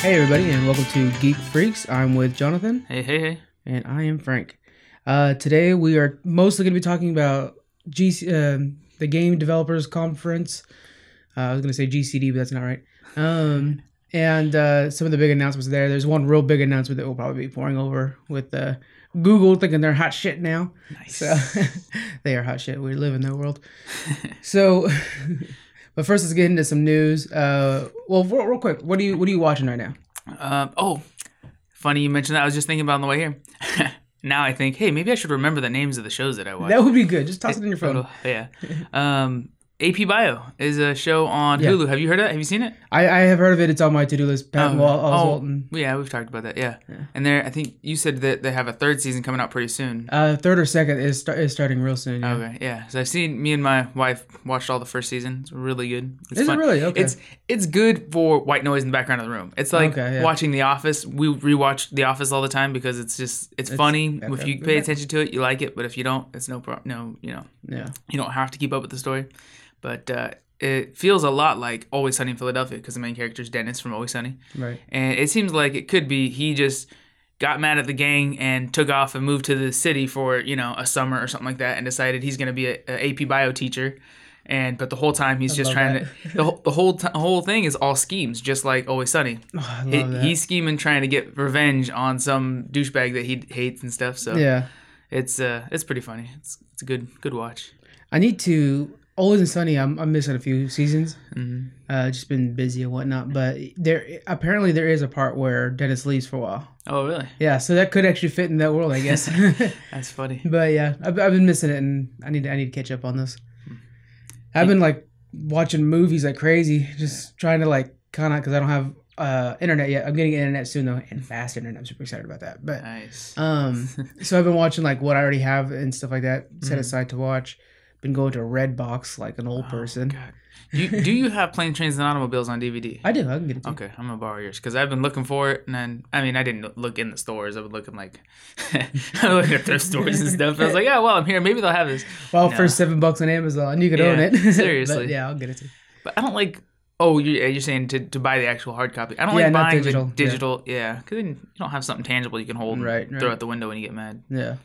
Hey, everybody, and welcome to Geek Freaks. I'm with Jonathan, Hey, hey, hey. and I am Frank. Uh, today, we are mostly going to be talking about GC, um the Game Developers Conference. Uh, I was going to say GCD, but that's not right. Um, and uh, some of the big announcements there. There's one real big announcement that we'll probably be pouring over with uh, Google thinking they're hot shit now. Nice. So they are hot shit. We live in their world. so, but first, let's get into some news. Uh, well, real, real quick, what are you what are you watching right now? Um, oh, funny you mentioned that. I was just thinking about on the way here. now I think, hey, maybe I should remember the names of the shows that I watch. That would be good. Just toss it in your phone. Yeah. Um, AP Bio is a show on Yeah. Hulu. Have you heard of it? Have you seen it? I, I have heard of it. It's on my to do list. Pat Oh, Wal- oh, yeah, we've talked about that. Yeah. Yeah. And there, I think you said that they have a third season coming out pretty soon. Uh, third or second is, start, is starting real soon. Yeah. Okay, yeah. So I've seen. Me and my wife watched all the first season. It's really good. It's Is fun. it really? Okay. It's it's good for white noise in the background of the room. It's like Okay, yeah. watching The Office. We rewatch The Office all the time because it's just it's, funny. yeah, if you pay attention to it, you like it. But if you don't, it's no problem. No, you know, yeah. you don't have to keep up with the story. But uh, it feels a lot like Always Sunny in Philadelphia because the main character is Dennis from Always Sunny, Right. and it seems like it could be he just got mad at the gang and took off and moved to the city for you know a summer or something like that and decided he's going to be a, a AP bio teacher and but the whole time he's I just trying that. to the, whole- the whole t- whole thing is all schemes just like always sunny Oh, I love He- that. he's scheming trying to get revenge on some douchebag that he hates and stuff so yeah. it's uh it's pretty funny it's, it's a good good watch I need to. Always and Sunny. I'm, I'm missing a few seasons. hmm Uh, just been busy and whatnot. But there apparently there is a part where Dennis leaves for a while. oh really Yeah. So that could actually fit in that world, I guess. that's funny But yeah, I've, I've been missing it, and I need to, I need to catch up on this. I've been like watching movies like crazy, just trying to like kind of because I don't have uh internet yet. I'm getting internet soon though, and fast internet. I'm super excited about that. But nice um, so I've been watching like what I already have and stuff like that set Mhm. aside to watch. Been going to Redbox like an old Oh, person. You, do you have Plane, Trains, and Automobiles on DVD? I do. I can get it. To you. Okay, I'm gonna borrow yours because I've been looking for it, and then I mean I didn't look in the stores. I've been looking like I was looking at thrift stores and stuff. I was like, yeah, well, I'm here. Maybe they'll have this. Well, No. for seven bucks on Amazon, you could Yeah, own it. But seriously. yeah, I'll get it to you. But I don't like. Oh, you're, you're saying to, to buy the actual hard copy. I don't Yeah, like buying digital, the yeah. digital. Yeah, because then you don't have something tangible you can hold and Right, throw out the window when you get mad. Yeah.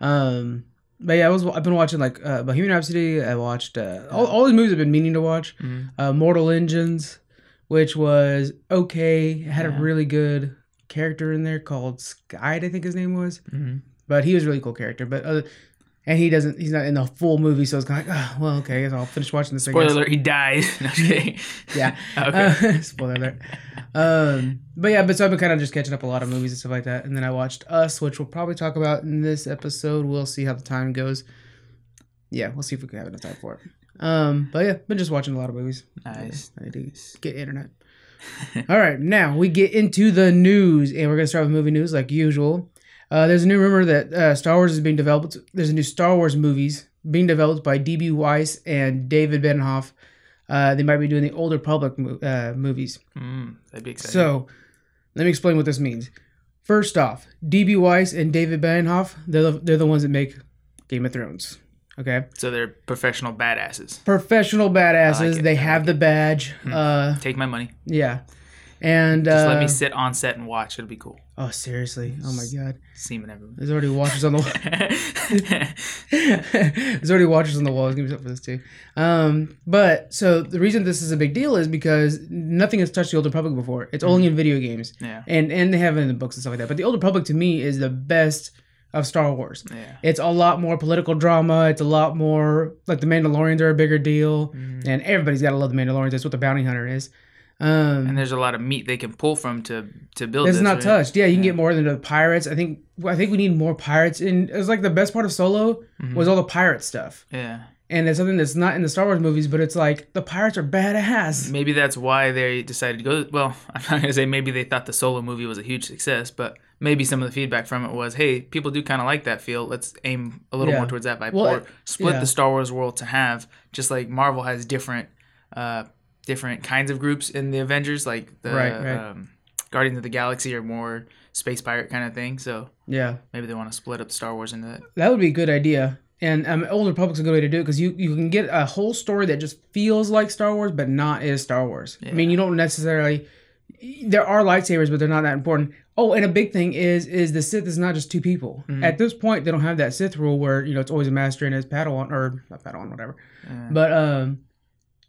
Um. But yeah, I was. I've been watching like uh, Bohemian Rhapsody. I watched uh, all, all these movies I've been meaning to watch. Mhm. Uh, Mortal Engines, which was okay. It had Yeah. a really good character in there called Skye, I think his name was. Mhm. But he was a really cool character. But other, and he doesn't. He's not in the full movie, so it's kind of like, oh, well, okay, I guess I'll finish watching this. I Spoiler alert: He dies. No. Yeah. okay. Uh, spoiler alert. Um, but yeah, but so I've been kind of just catching up a lot of movies and stuff like that, and then I watched Us, which we'll probably talk about in this episode. We'll see how the time goes. Yeah, we'll see if we can have enough time for it. Um, but yeah, been just watching a lot of movies. nice. I need to get internet. All right, now we get into the news, and we're gonna start with movie news like usual. Uh, there's a new rumor that uh, Star Wars is being developed. There's a new Star Wars movies being developed by D.B. Weiss and David Benioff. Uh, they might be doing the Old Republic mo- uh, movies. Mm, that'd be exciting. So, let me explain what this means. First off, D.B. Weiss and David Benioff, they're the, they're the ones that make Game of Thrones. Okay, so they're professional badasses. professional badasses. it, they I have like the badge. Uh, Take my money. yeah, and Just uh, let me sit on set and watch. It'll be cool. Oh, seriously! Oh my God! Semen everywhere. There's already watchers on the. wall. There's already watchers on the wall. I was gonna be something for this too. Um, but so the reason this is a big deal is because nothing has touched the Old Republic before. It's only in video games, yeah. and and they have it in the books and stuff like that. But the Old Republic to me is the best of Star Wars. Yeah. It's a lot more political drama. It's a lot more like the Mandalorians are a bigger deal, Mhm. and everybody's got to love the Mandalorians. That's what the bounty hunter is. Um, And there's a lot of meat they can pull from to to build. It's this, not right? touched. Yeah, you can get more than the pirates. I think. I think we need more pirates. And it was like the best part of Solo Mhm. was all the pirate stuff. Yeah. And it's something that's not in the Star Wars movies, but it's like the pirates are badass. Maybe that's why they decided to go. Well, I'm not gonna say maybe they thought the solo movie was a huge success, but maybe some of the feedback from it was, hey, people do kind of like that feel. Let's aim a little Yeah. more towards that vibe, Well, or split yeah. the Star Wars world to have just like Marvel has different, uh, different kinds of groups in the Avengers, like the Right, right. Um, Guardians of the Galaxy are more space pirate kind of thing. So Yeah, maybe they want to split up Star Wars into that. that would be a good idea. And um, Old Republic's a good way to do it because you, you can get a whole story that just feels like Star Wars, but not is Star Wars. I mean, you don't necessarily there are lightsabers, but they're not that important. Oh, and a big thing is is the Sith is not just two people. Mhm. At this point, they don't have that Sith rule where you know it's always a master and his Padawan or not Padawan, whatever. Yeah. But um,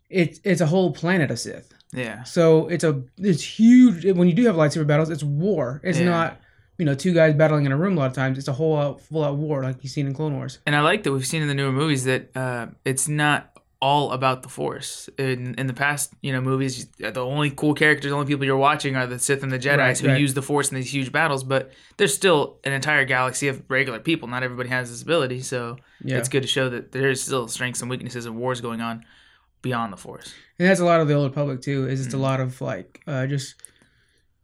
it's it's a whole planet of Sith. yeah. So it's a it's huge. When you do have lightsaber battles, it's war. It's Yeah. not you know two guys battling in a room a lot of times. It's a whole out, full out war like you've seen in Clone Wars. And I like that we've seen in the newer movies that uh, it's not all about the Force. In in the past, you know, movies, the only cool characters, the only people you're watching are the Sith and the Jedi Right, who right. use the Force in these huge battles. But there's still an entire galaxy of regular people. Not everybody has this ability, so Yeah, it's good to show that there's still strengths and weaknesses and wars going on beyond the Force. and that's a lot of the Old Republic too. Is it's a Mhm. lot of like uh, just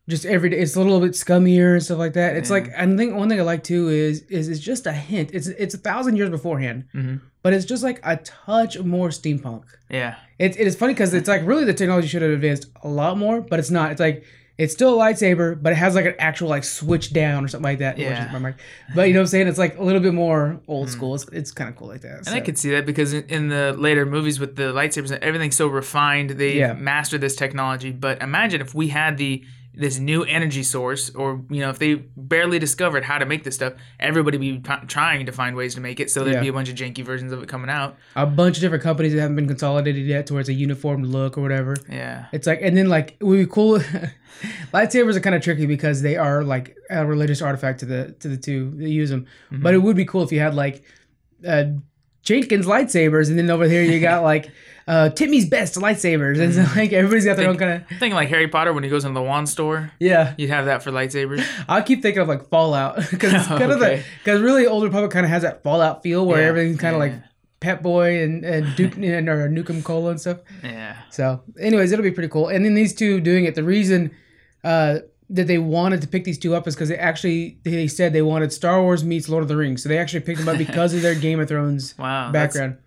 just every day. It's a little bit scummier and stuff like that. It's Yeah. like I think one thing I like too is is it's just a hint. It's it's a thousand years beforehand, hmm but it's just like a touch more steampunk. Yeah, It, it is funny because it's like really the technology should have advanced a lot more, but it's not. It's like it's still a lightsaber, but it has like an actual like switch down or something like that. Yeah. Which is my mic. But you know what I'm saying? It's like a little bit more old Mm. school. It's, it's kind of cool like that. and so. I could see that because in, in the later movies with the lightsabers, and everything's so refined. They Yeah. mastered this technology. But imagine if we had the this new energy source, or you know, if they barely discovered how to make this stuff, everybody be p- trying to find ways to make it. So there'd Yeah. be a bunch of janky versions of it coming out. a bunch of different companies that haven't been consolidated yet towards a uniform look or whatever. Yeah, It's like, and then like it would be cool. lightsabers are kind of tricky because they are like a religious artifact to the to the two that use them. Mm-hmm. But it would be cool if you had like uh, Jenkins lightsabers, and then over here you got like uh, Timmy's best lightsabers, and so, like everybody's got their own kind of thinking like Harry Potter when he goes into the wand store, yeah. you'd have that for lightsabers. I keep thinking of like Fallout because it's kind of the because really Old Republic kind of has that Fallout feel where Yeah, everything's kind of yeah, like Pip-Boy and and Duke and or Nukem Cola and stuff. Yeah, So, anyways, it'll be pretty cool. And then these two doing it, the reason uh, that they wanted to pick these two up is because they actually they said they wanted Star Wars meets Lord of the Rings, so they actually picked them up because of their Game of Thrones wow, that's- background.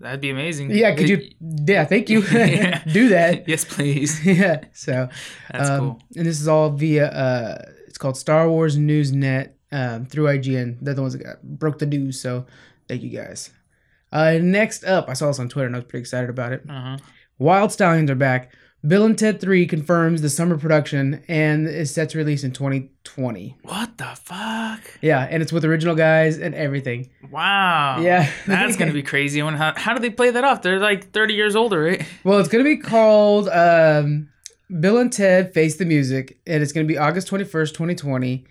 That'd be amazing. Yeah, could you? Yeah, thank you. Yeah. Do that. Yes, please. Yeah. So That's um, cool. And this is all via uh, it's called Star Wars News Net um, through IGN. They're the ones that got broke the news. So thank you guys. Uh, next up, I saw this on Twitter and I was pretty excited about it. Uh huh. Wild Stallions are back. Bill and Ted 3 confirms the summer production and is set to release in 2020. What the fuck? Yeah, and it's with original guys and everything. Wow. Yeah. That's gonna be crazy. I wonder how, how do they play that off? They're like thirty years older, right? Well, it's going to be called um, Bill and Ted Face the Music, and it's going to be August 21st, 2020.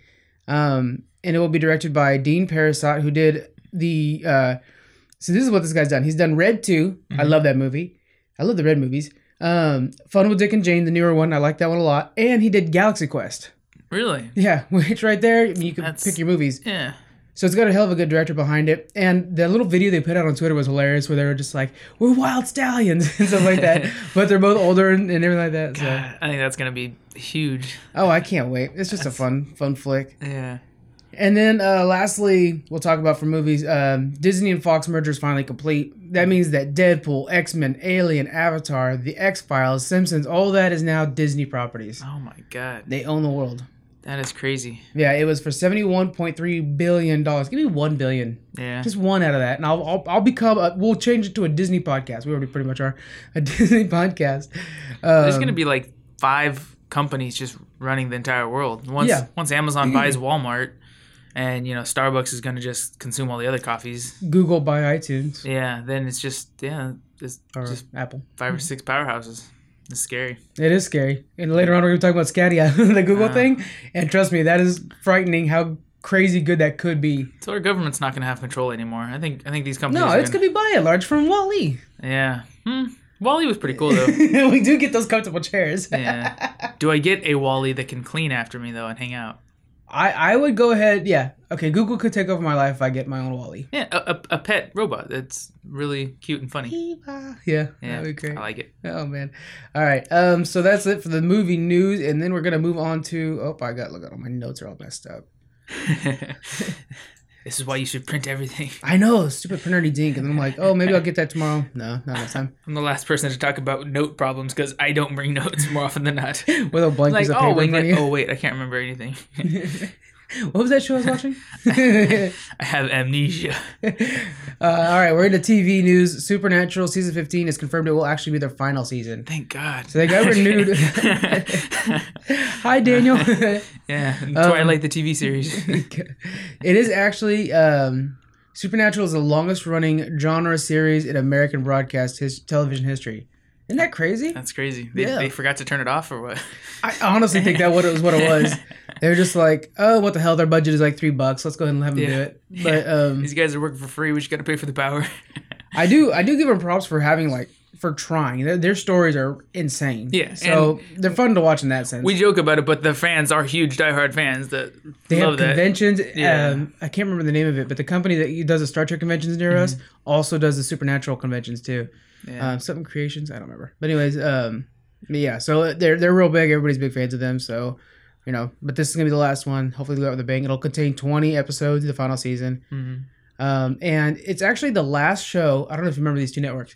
Um, and it will be directed by Dean Parisot, who did the. Uh, so, this is what this guy's done. He's done Red 2. I Mhm. love that movie. I love the Red movies. Um, Fun with Dick and Jane, the newer one. I like that one a lot. And he did Galaxy Quest. Really? Yeah, which right there, I mean, you can That's- pick your movies. Yeah. So it's got a hell of a good director behind it. And the little video they put out on Twitter was hilarious where they were just like, we're wild stallions and stuff like that. but they're both older and, and everything like that. So. God, I think that's gonna be huge. Oh, I can't wait. It's just a fun, fun flick. Yeah. And then uh, lastly, we'll talk about for movies. Um, Disney and Fox merger is finally complete. That means that Deadpool, X Men, Alien, Avatar, The X Files, Simpsons, all that is now Disney properties. Oh my god, They own the world. that is crazy. Yeah, it was for seventy-one point three billion dollars. Give me one billion. Yeah. Just one out of that, and I'll I'll, I'll become. A, we'll change it to a Disney podcast. We already pretty much are a Disney podcast. Um, There's gonna be like five companies just running the entire world. Once Yeah. once Amazon buys Walmart, and you know Starbucks is gonna just consume all the other coffees. Google buy iTunes Yeah. Then it's just yeah, it's or just Apple. five or six powerhouses. It's scary. It is scary. And later on, we're going to talk about Stadia, the Google Ah. thing. And trust me, that is frightening how crazy good that could be. So our government's not gonna have control anymore. I think I think these companies. No, it's gonna, going to be by and large from WALL-E. Yeah. Hmm. WALL-E was pretty cool though. we do get those comfortable chairs. yeah. Do I get a WALL-E that can clean after me though and hang out? I, I would go ahead. Yeah. Okay. Google could take over my life if I get my own WALL-E. Yeah, a, a, a pet robot that's really cute and funny. Yeah. Yeah, That'd be great. I like it. Oh man. All right. Um. So that's it for the movie news, and then we're gonna move on to. Oh, I got look at all my notes are all messed up. this is why you should print everything. I know, stupid printer needs ink, and I'm like, oh, maybe I'll get that tomorrow. No, not enough time. I'm the last person to talk about note problems because I don't bring notes more often than not. With a blank like, piece of oh paper in wait, front of you. oh wait, I can't remember anything. what was that show I was watching? I have amnesia. uh, all right, we're into TV news. Supernatural season 15 is confirmed it will actually be their final season. Thank God. So they got renewed. Hi, Daniel. yeah, Um, Twilight, the TV series. it is actually um, Supernatural is the longest running genre series in American broadcast his- television history. Isn't that crazy? That's crazy. They, Yeah. they forgot to turn it off or what? I honestly think that what it was what it was. They were just like, oh, what the hell? Their budget is like three bucks. Let's go ahead and have them do it. But um, These guys are working for free. We just got to pay for the power. I do I do give them props for having like for trying. Their, their stories are insane. Yeah, So they're fun to watch in that sense. we joke about it, but the fans are huge, diehard fans that they have love that. conventions. Yeah. Um, I can't remember the name of it, but the company that does the Star Trek conventions near us also does the Supernatural conventions too. Mm-hmm. Yeah. Um, something Creations, I don't remember. But anyways, um, yeah, so they're they're real big. Everybody's big fans of them. So you know, but this is gonna be the last one. Hopefully, go out with a bang. It'll contain twenty episodes, the final season. Mhm. Um, and it's actually the last show. I don't know if you remember these two networks.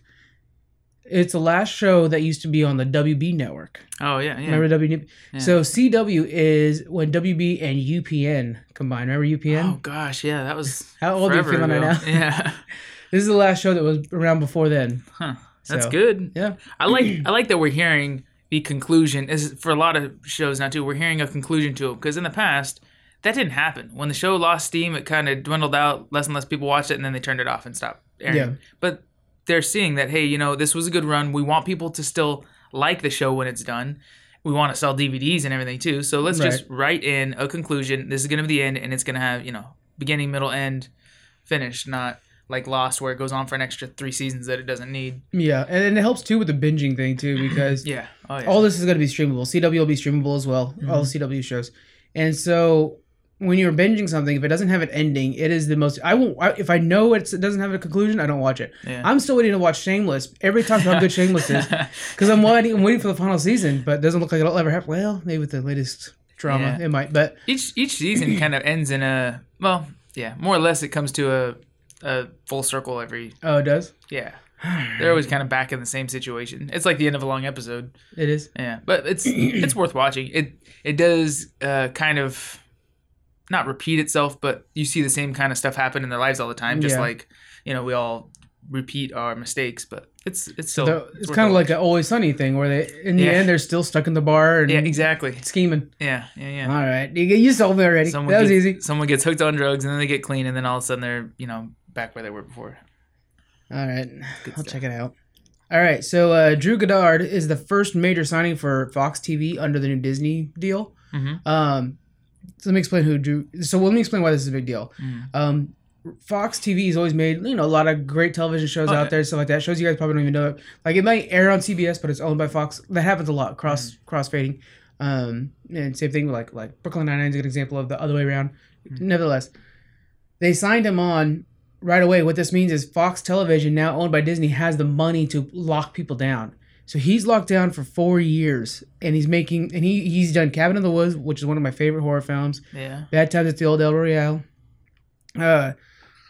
It's the last show that used to be on the WB network. Oh yeah, yeah. Remember WB? Yeah. So CW is when WB and UPN combined. Remember UPN? Oh gosh, yeah, that was How old are you feeling right now? Yeah, This is the last show that was around before then. huh. That's So, good. Yeah. I like I like that we're hearing the conclusion. Is for a lot of shows now too. We're hearing a conclusion to it because in the past that didn't happen. When the show lost steam, it kind of dwindled out. Less and less people watched it, and then they turned it off and stopped airing. Yeah. But they're seeing that hey, you know, this was a good run. We want people to still like the show when it's done. We want to sell DVDs and everything too. So let's just write in a conclusion. This is going to be the end, and it's going to have you know beginning, middle, end, finish, not like Lost where it goes on for an extra three seasons that it doesn't need. Yeah, and, and it helps too with the binging thing too because Yeah. Oh yeah. all this is going to be streamable. CW will be streamable as well. All the Mm-hmm. CW shows, and so when you're binging something, if it doesn't have an ending, it is the most. I won't. I, if I know it's, it doesn't have a conclusion, I don't watch it. Yeah. I'm still waiting to watch Shameless. Everybody talks about how good Shameless is because I'm waiting. I'm waiting for the final season, but it doesn't look like it'll ever happen. Well, maybe with the latest drama, Yeah. it might. But each each season kind of ends in a well, yeah, more or less it comes to a a full circle every oh, it does. yeah. They're always kind of back in the same situation. It's like the end of a long episode. It is. Yeah, but it's it's worth watching. It it does uh, kind of not repeat itself, but you see the same kind of stuff happen in their lives all the time. Just Yeah. like you know, we all repeat our mistakes, but it's it's still So it's worth kind of like an Always Sunny thing where they, in the Yeah. end, they're still stuck in the bar and yeah, exactly. scheming. Yeah, yeah, yeah. All right, you, you sold me already. Someone that was gets, easy. Someone gets hooked on drugs and then they get clean, and then all of a sudden they're you know back where they were before. All right, Good I'll stuff. check it out. All right, so uh, Drew Goddard is the first major signing for Fox TV under the new Disney deal. Mhm. Um, so let me explain who Drew. So let me explain why this is a big deal. Mm. Um, Fox TV has always made you know a lot of great television shows Oh, out yeah. there, stuff like that. Shows you guys probably don't even know. It. Like it might air on CBS, but it's owned by Fox. That happens a lot. Cross cross fading. Um, and same thing like like Brooklyn Nine Nine is a good example of the other way around. Nevertheless, they signed him on right away. What this means is Fox Television, now owned by Disney, has the money to lock people down. So he's locked down for four years, and he's making and he he's done Cabin in the Woods, which is one of my favorite horror films. Yeah. Bad Times at the Old El Royale. Uh,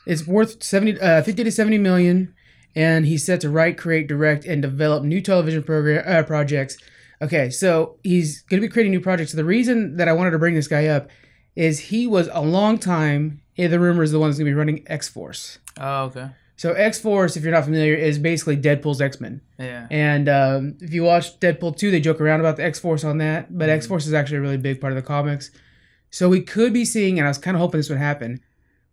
it's worth 70, uh, 50 to 70 million, and he's set to write, create, direct, and develop new television program uh, projects. Okay, so he's going to be creating new projects. So the reason that I wanted to bring this guy up is he was a long time in rumor is the one that's going to be running X Force. Oh, okay. So X Force, if you're not familiar, is basically Deadpool's X Men. Yeah. And um, if you watch Deadpool 2, they joke around about the X Force on that, but X Force is actually a really big part of the comics. So we could be seeing, and I was kind of hoping this would happen,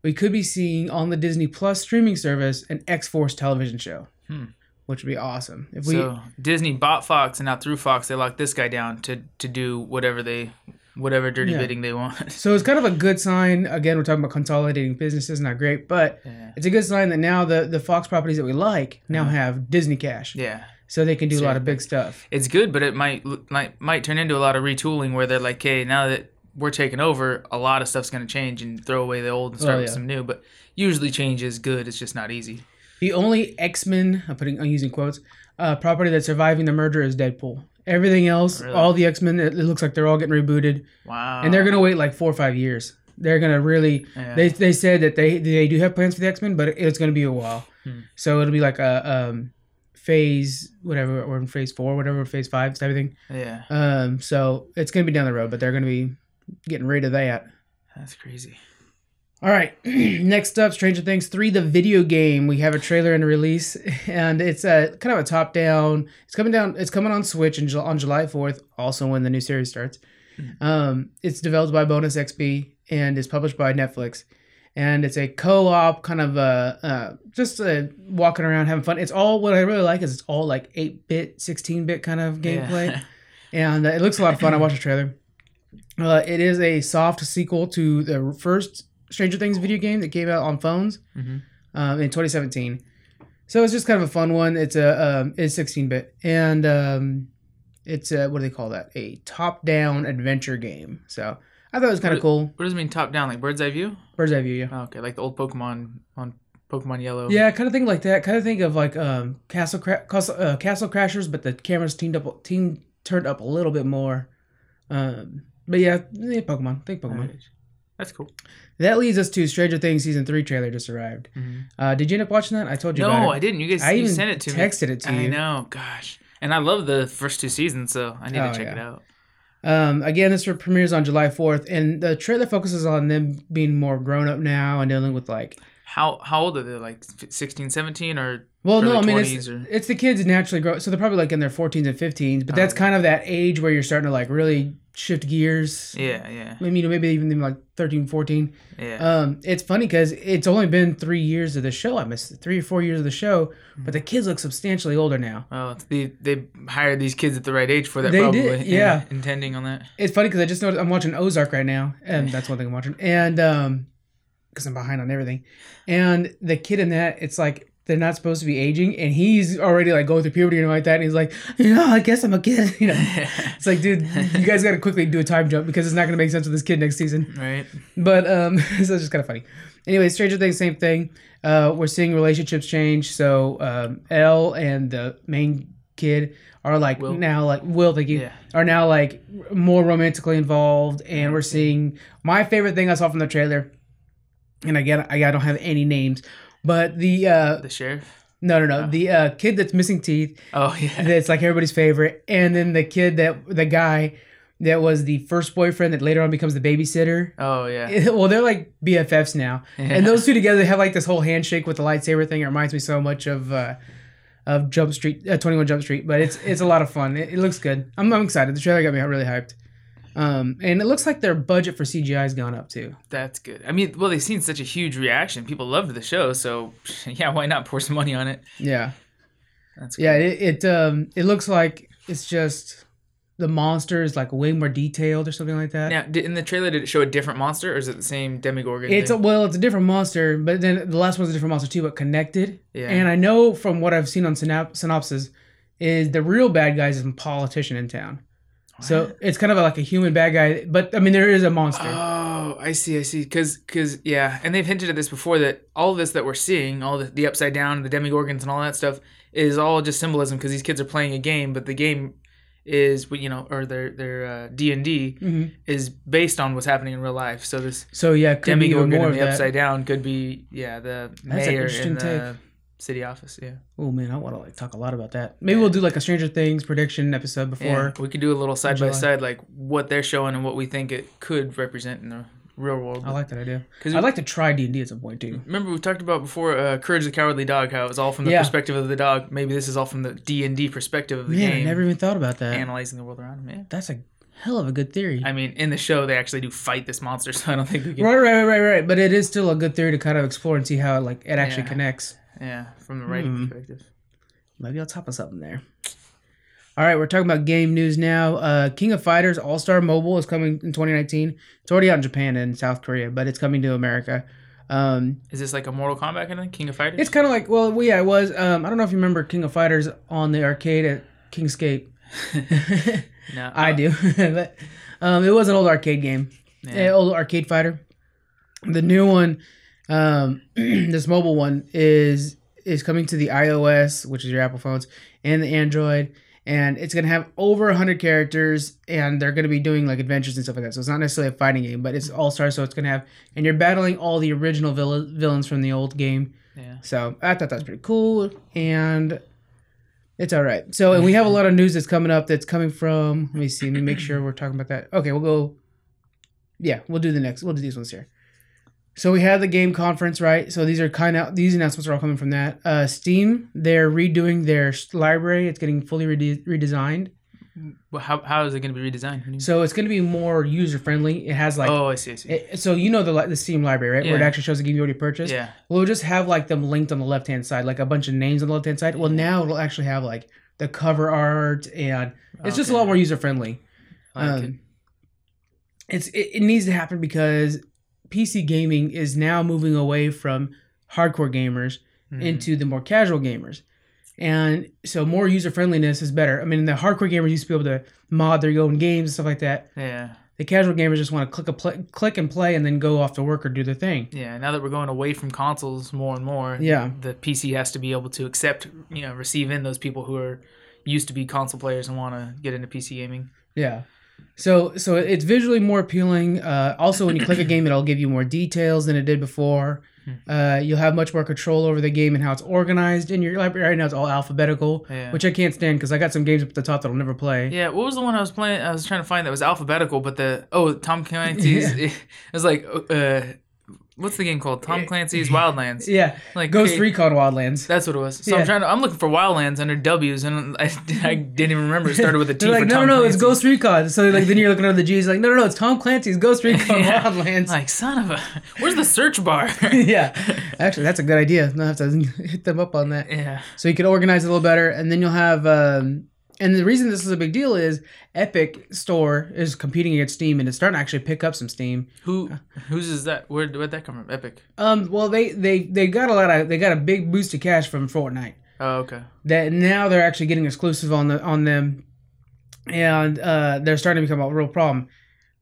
we could be seeing on the Disney Plus streaming service an X Force television show, Hmm. which would be awesome. If we, so Disney bought Fox, and now through Fox, they locked this guy down to to do whatever they, whatever dirty Yeah. bidding they want. so it's kind of a good sign. Again, we're talking about consolidating businesses, not great, but yeah. it's a good sign that now the the Fox properties that we like now have Disney cash, Yeah. so they can do a lot of big stuff. It's good, but it might might might turn into a lot of retooling where they're like, "Hey, now that we're taking over, a lot of stuff's going to change and throw away the old and start Oh, with some new." But usually, change is good. It's just not easy. The only X Men, I'm putting, I'm using quotes, uh, property that's surviving the merger is Deadpool. Everything else, Really? all the X Men, it, it looks like they're all getting rebooted, Wow. and they're gonna wait like four or five years. They're gonna really. Yeah. They, they said that they they do have plans for the X Men, but it's gonna be a while. Hmm. So it'll be like a um, phase whatever, or in phase four, whatever, phase five type of thing. yeah. Um, so it's gonna be down the road, but they're gonna be getting rid of that. That's crazy. All right. Next up, Stranger Things 3, the video game. We have a trailer and a release, and it's a kind of a top down. It's coming down, it's coming on Switch in, on July 4th, also when the new series starts. Um, it's developed by Bonus XP and is published by Netflix. And it's a co op kind of uh, uh, just uh, walking around having fun. It's all what I really like is it's all like 8 bit, 16 bit kind of gameplay. Yeah. and uh, it looks a lot of fun. I watched the trailer. Uh, it is a soft sequel to the first Stranger Things video game that came out on phones Mhm. um, in 2017. So it's just kind of a fun one. It's a um, it's 16 bit and um, it's a, what do they call that? A top down adventure game. So I thought it was kind of cool. What does it mean top down? Like bird's eye view? Bird's eye view, yeah. Oh, okay, like the old Pokemon on Pokemon Yellow. Yeah, kind of think like that. Kind of think of like um, Castle Cra- Castle, uh, Castle Crashers, but the cameras teamed up, team turned up a little bit more. Um, but yeah, yeah, Pokemon. Think Pokemon. That's cool. That leads us to Stranger Things season three trailer just arrived. Mhm. Uh, did you end up watching that? I told you. about No. I didn't. You guys I you even sent it to me. texted it to I you. know. Gosh. And I love the first two seasons, so I need Oh, to check yeah. it out. Um, again, this premieres on July fourth, and the trailer focuses on them being more grown up now and dealing with like. How how old are they? Like 16, 17 or Well, no, I mean it's, or- it's the kids naturally grow, so they're probably like in their fourteens and fifteens, but Oh, that's okay. kind of that age where you're starting to like really shift gears. Yeah, yeah. Maybe you know, maybe even like 13, 14. Yeah. Um, it's funny because it's only been three years of the show. I missed three or four years of the show, but the kids look substantially older now. oh, they they hired these kids at the right age for that They probably. did, yeah. Intending on that. It's funny because I just noticed I'm watching Ozark right now, and that's one thing I'm watching, and um, because I'm behind on everything, and the kid in that, it's like they're not supposed to be aging, and he's already like going through puberty and like that, and he's like, you know, I guess I'm a kid, you know. It's like, dude, you guys got to quickly do a time jump because it's not gonna make sense with this kid next season. right. But um, so it's just kind of funny. Anyway, Stranger Things, same thing. Uh, we're seeing relationships change. So um, El and the main kid are like Will. now like Will, thank you, Yeah. are now like more romantically involved, and we're seeing my favorite thing I saw from the trailer. And again, I, I don't have any names, but the uh, The sheriff. no, no, no, the uh, kid that's missing teeth Oh yeah. that's like everybody's favorite, and then the kid that the guy that was the first boyfriend that later on becomes the babysitter. Oh yeah. well, they're like BFFs now, Yeah. and those two together they have like this whole handshake with the lightsaber thing. It reminds me so much of uh, of Jump Street, uh, Twenty One Jump Street, but it's it's a lot of fun. It, it looks good. I'm, I'm excited. The trailer got me really hyped, um, and it looks like their budget for CGI has gone up too. That's good. I mean, well, they've seen such a huge reaction. People loved the show, so yeah, why not pour some money on it? Yeah, That's cool. yeah. It it um it looks like it's just the monster is like way more detailed or something like that. Now, did, in the trailer, did it show a different monster, or is it the same Demogorgon? It's a, well, it's a different monster, but then the last one's a different monster too, but connected. Yeah. And I know from what I've seen on synop- synopsis, is the real bad guy is a politician in town. So it's kind of like a human bad guy, but I mean there is a monster. Oh, I see, I see. Because, cause, yeah, and they've hinted at this before that all this that we're seeing, all the, the upside down, the demogorgons, and all that stuff, is all just symbolism because these kids are playing a game, but the game is, you know, or their their uh, D and D hmm is based on what's happening in real life. So this So yeah, it could be demogorgon of the upside down could be, yeah, the That's mayor in the city office. Yeah, Oh man, I want to like talk a lot about that. Maybe we'll do like a Stranger Things prediction episode before. yeah. We could do a little side by side, like what they're showing and what we think it could represent in the real world. I like that idea. 'Cause I'd like to try D and D at some point too. Remember we talked about before uh, Courage the Cowardly Dog, how it was all from the Yeah. perspective of the dog. Maybe this is all from the D and D perspective of the Man, I game, never even thought about that. analyzing the world around him. Yeah. That's a hell of a good theory. I mean, in the show they actually do fight this monster, so I don't think we can. Right, right, right, right. But it is still a good theory to kind of explore and see how it, like it actually Yeah. connects. Yeah, from the writing Hmm. perspective. Maybe I'll top us up in there. All right, we're talking about game news now. Uh, King of Fighters All Star Mobile is coming in 2019. It's already out in Japan and South Korea, but it's coming to America. Um, Is this like a Mortal Kombat kind of thing? King of Fighters? it's kind of like, well, yeah, it was. Um, I don't know if you remember King of Fighters on the arcade at Kingscape. no, I do, but um, it was an old arcade game, Yeah. an old arcade fighter. The new one, um, this mobile one is is coming to the iOS, which is your Apple phones, and the Android, and it's gonna have over hundred characters, and they're gonna be doing like adventures and stuff like that. So it's not necessarily a fighting game, but it's all star. So it's gonna have, and you're battling all the original vill- villains from the old game. Yeah. So I thought that was pretty cool, and it's all right. So and we have a lot of news that's coming up. That's coming from. Let me see. Let me make sure we're talking about that. Okay, we'll go. Yeah, we'll do the next. We'll do these ones here. So we had the game conference, right? So these are kind of these announcements are all coming from that. Uh, Steam, they're redoing their library. It's getting fully rede- redesigned. Well, how, how is it going to be redesigned? What do you mean? So it's going to be more user friendly. It has like, oh, I see. I see. it, so you know the the Steam library, right? Where it actually shows the game you already purchased. yeah. We'll just have like them linked on the left hand side, like a bunch of names on the left hand side. Well, now it'll actually have like the cover art, and it's just a lot more user friendly. Like it. Um, it's it, it needs to happen because PC gaming is now moving away from hardcore gamers Mhm. into the more casual gamers. And so more user friendliness is better. I mean, the hardcore gamers used to be able to mod their own games and stuff like that. yeah. The casual gamers just want to click a play, click and play and then go off to work or do their thing. Yeah, now that we're going away from consoles more and more, Yeah. the PC has to be able to accept, you know, receive in those people who are used to be console players and want to get into PC gaming. Yeah. So so it's visually more appealing. Uh, also, when you click a game, it'll give you more details than it did before. Uh, you'll have much more control over the game and how it's organized in your library. Right now, it's all alphabetical, Yeah. which I can't stand because I got some games up at the top that I'll never play. Yeah, what was the one I was playing? I was trying to find that was alphabetical, but the oh Tom Clancy's it was like uh, what's the game called? Tom Clancy's Wildlands. Yeah, Like Ghost Recon Wildlands. That's what it was. So Yeah. I'm trying to. I'm looking for Wildlands under W's, and I, I didn't even remember it started with a T They're for no, Tom no, no, it's Ghost Recon. So like, then you're looking under the G's, like, no, no, no, it's Tom Clancy's Ghost Recon Yeah. Wildlands. Like son of a. Where's the search bar? yeah, actually, that's a good idea. I'll have to hit them up on that. yeah. so you can organize it a little better and then you'll have um, and the reason this is a big deal is epic store is competing against steam and it's starting to actually pick up some steam Who whose is that? Where where'd that come from? Epic. um well they they they got a lot of they got a big boost of cash from fortnite Oh okay. that now they're actually getting exclusive on the on them and uh they're starting to become a real problem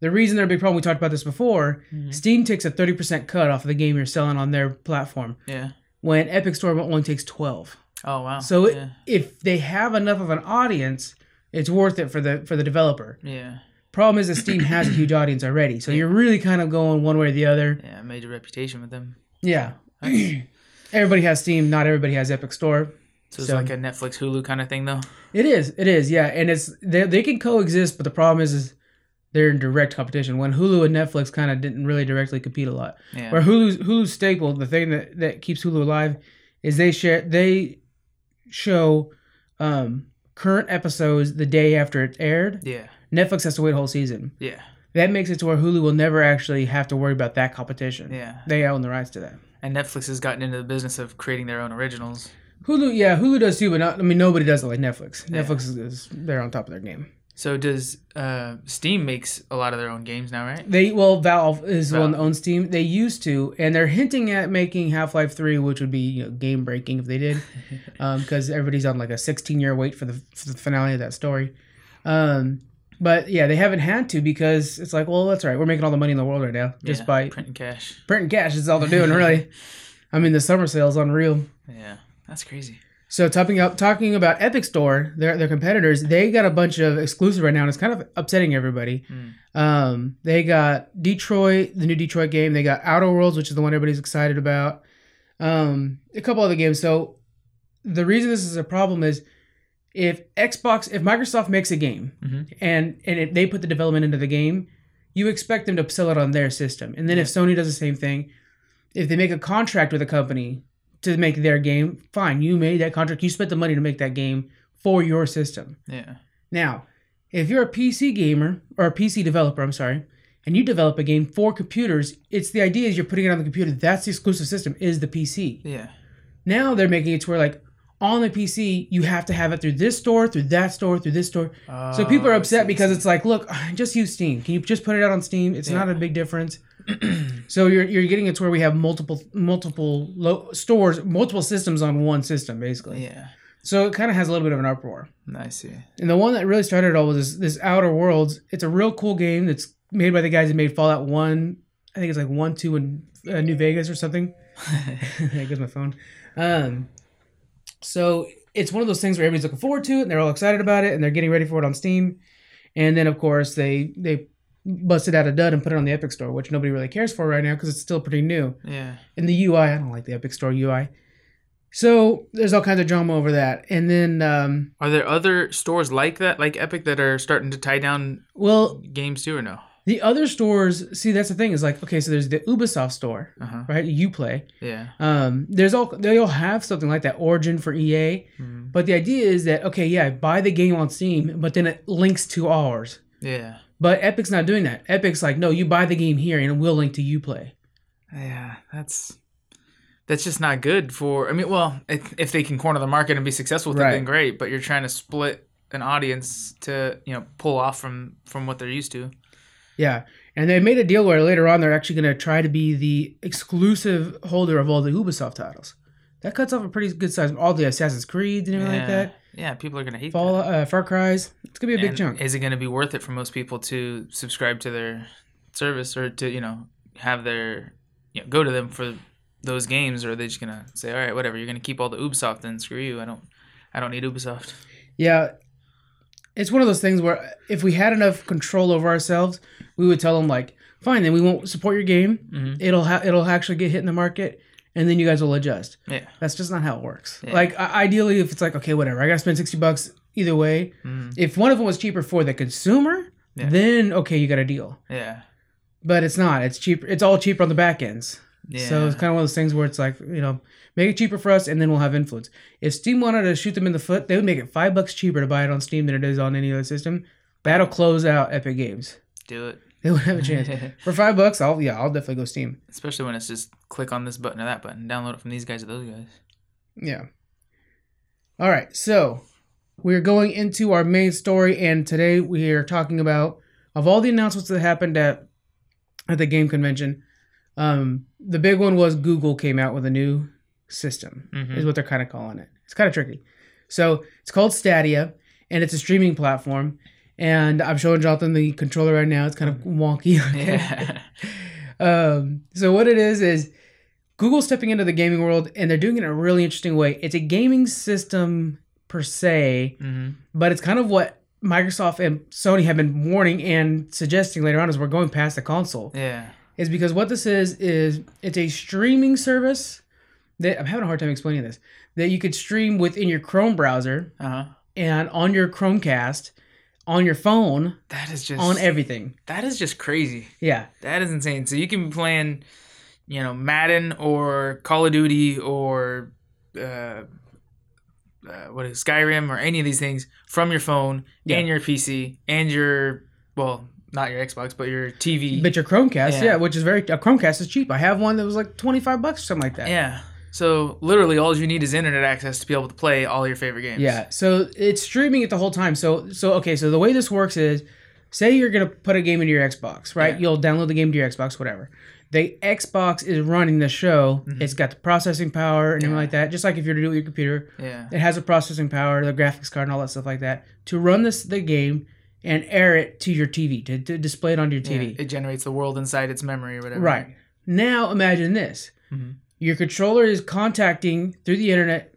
the reason they're a big problem we talked about this before Mhm. steam takes a 30% cut off of the game you're selling on their platform Yeah. when epic store only takes 12 Oh wow. So it, if they have enough of an audience, it's worth it for the for the developer. yeah. Problem is that Steam has a huge audience already, so you're really kind of going one way or the other. Yeah. Major reputation with them. Yeah. everybody has Steam, not everybody has Epic Store. So it's So- like a Netflix Hulu kind of thing though. It is, it is, yeah, and it's they, they can coexist, but the problem is is they're in direct competition. When Hulu and Netflix kind of didn't really directly compete a lot. Yeah. Where Hulu's Hulu's staple, the thing that that keeps Hulu alive, is they share they show um, current episodes the day after it's aired. yeah. Netflix has to wait a whole season. Yeah. That makes it to where Hulu will never actually have to worry about that competition. Yeah. They own the rights to that. And Netflix has gotten into the business of creating their own originals. Hulu, yeah, Hulu does too, but not. I mean, nobody does it like Netflix. Yeah. Netflix is, is they're on top of their game. So does uh, Steam makes a lot of their own games now, right? They well, Valve is the one that owns Steam. They used to, and they're hinting at making Half Life Three, which would be you know, game breaking if they did, because everybody's on like a 16 year wait for the, for the finale of that story. Um, but yeah, they haven't had to because it's like, well, that's right. We're making all the money in the world right now just Yeah, by printing cash. printing cash. Is all they're doing, really. I mean, the summer sale's unreal. Yeah, that's crazy. So talking up talking about Epic Store, their their competitors, they got a bunch of exclusive right now, and it's kind of upsetting everybody. Mm. Um, they got Detroit, the new Detroit game. They got Outer Worlds, which is the one everybody's excited about. Um, a couple other games. So the reason this is a problem is if Xbox, if Microsoft makes a game Mhm. and and if they put the development into the game, you expect them to sell it on their system. And then if Sony does the same thing, if they make a contract with a company to make their game, fine, you made that contract, you spent the money to make that game for your system. Yeah, Now, if you're a PC gamer or a PC developer, I'm sorry, and you develop a game for computers, it's the idea is you're putting it on the computer. That's the exclusive system is the PC. yeah, Now they're making it to where like on the PC you have to have it through this store, through that store, through this store. so people are Oh, upset because it's like, look, just use Steam. Can you just put it out on Steam? It's Yeah. not a big difference. so you're you're getting it to where we have multiple multiple lo- stores, multiple systems on one system basically. yeah, So it kind of has a little bit of an uproar. I see. And the one that really started it all was this, this Outer Worlds. It's a real cool game that's made by the guys that made Fallout 1. I think it's like 1, 2, and uh, New Vegas or something. there goes my phone. Um, so it's one of those things where everybody's looking forward to it and they're all excited about it and they're getting ready for it on Steam. And then, of course, they they busted out a dud and put it on the Epic Store, which nobody really cares for right now because it's still pretty new. yeah, And the UI, I don't like the Epic Store UI. So there's all kinds of drama over that. And then, um, are there other stores like that, like Epic, that are starting to tie down well, games too, or no? The other stores, see, that's the thing is like, okay, so there's the Ubisoft store, Uh-huh. right? You play. Yeah. Um, there's all they all have something like that Origin for EA, Mhm. but the idea is that okay, yeah, buy the game on Steam, but then it links to ours. Yeah. But Epic's not doing that. Epic's like, no, you buy the game here and we'll link to you play. Yeah. That's that's just not good for. I mean, well, if, if they can corner the market and be successful with it, Right. then great. But you're trying to split an audience to you know pull off from from what they're used to. Yeah, and they made a deal where later on they're actually going to try to be the exclusive holder of all the Ubisoft titles. That cuts off a pretty good size. All the Assassin's Creed and everything yeah. like that. Yeah. People are gonna hate Fall, that. uh, Far Cry's. It's gonna be a big And chunk. Is it going to be worth it for most people to subscribe to their service or to you know have their you know, go to them for those games, or are they just gonna say, all right, whatever, you're gonna keep all the Ubisoft, then screw you. I don't, I don't need Ubisoft. Yeah, it's one of those things where if we had enough control over ourselves, we would tell them like, fine, then we won't support your game. Mhm. It'll ha- it'll actually get hit in the market, and then you guys will adjust. Yeah. That's just not how it works. Yeah. Like i- ideally, if it's like okay, whatever, I gotta spend sixty bucks either way. Mhm. If one of them was cheaper for the consumer, Yeah. then okay, you got a deal. Yeah. But it's not. It's cheap. It's all cheaper on the back ends. Yeah. So it's kind of one of those things where it's like you know, make it cheaper for us, and then we'll have influence. If Steam wanted to shoot them in the foot, they would make it five bucks cheaper to buy it on Steam than it is on any other system. That'll close out Epic Games. do it. They would have a chance. For five bucks, I'll yeah, I'll definitely go Steam. Especially when it's just click on this button or that button, download it from these guys or those guys. Yeah. All right, so we're going into our main story, and today we are talking about of all the announcements that happened at at the game convention. Um, the big one was Google came out with a new system, Mhm. is what they're kind of calling it. It's kind of tricky. So it's called Stadia, and it's a streaming platform. And I'm showing Jonathan the controller right now. It's kind of wonky. Yeah. Um, so what it is is Google stepping into the gaming world, and they're doing it in a really interesting way. It's a gaming system per se, hmm but it's kind of what Microsoft and Sony have been warning and suggesting later on is we're going past the console. Yeah. Is because what this is is it's a streaming service that I'm having a hard time explaining this that you could stream within your Chrome browser Uh huh. and on your Chromecast, on your phone, That is just on everything. that is just crazy. Yeah, That is insane. So you can be playing, you know, Madden or Call of Duty or uh, uh, what is Skyrim or any of these things from your phone Yeah. and your PC and your well, not your Xbox, but your TV. but your Chromecast, yeah. Yeah. which is very a Chromecast is cheap. I have one that was like 25 bucks or something like that. yeah. So literally, all you need is internet access to be able to play all your favorite games. Yeah, so it's streaming it the whole time. So so okay, so the way this works is say you're going to put a game into your Xbox, right? Yeah. You'll download the game to your Xbox whatever. The Xbox is running the show. Mhm. It's got the processing power and everything like that. Just like if you're to do it with your computer, Yeah. it has a processing power, the graphics card and all that stuff like that to run this the game and air it to your TV to, to display it on your Yeah, TV. It generates the world inside its memory or whatever. Right. Now imagine this. Mhm. Your controller is contacting through the internet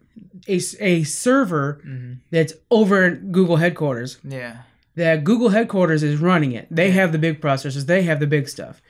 a, a server hmm that's over at Google headquarters. Yeah. That Google headquarters is running it. They have the big processors, they have the big stuff.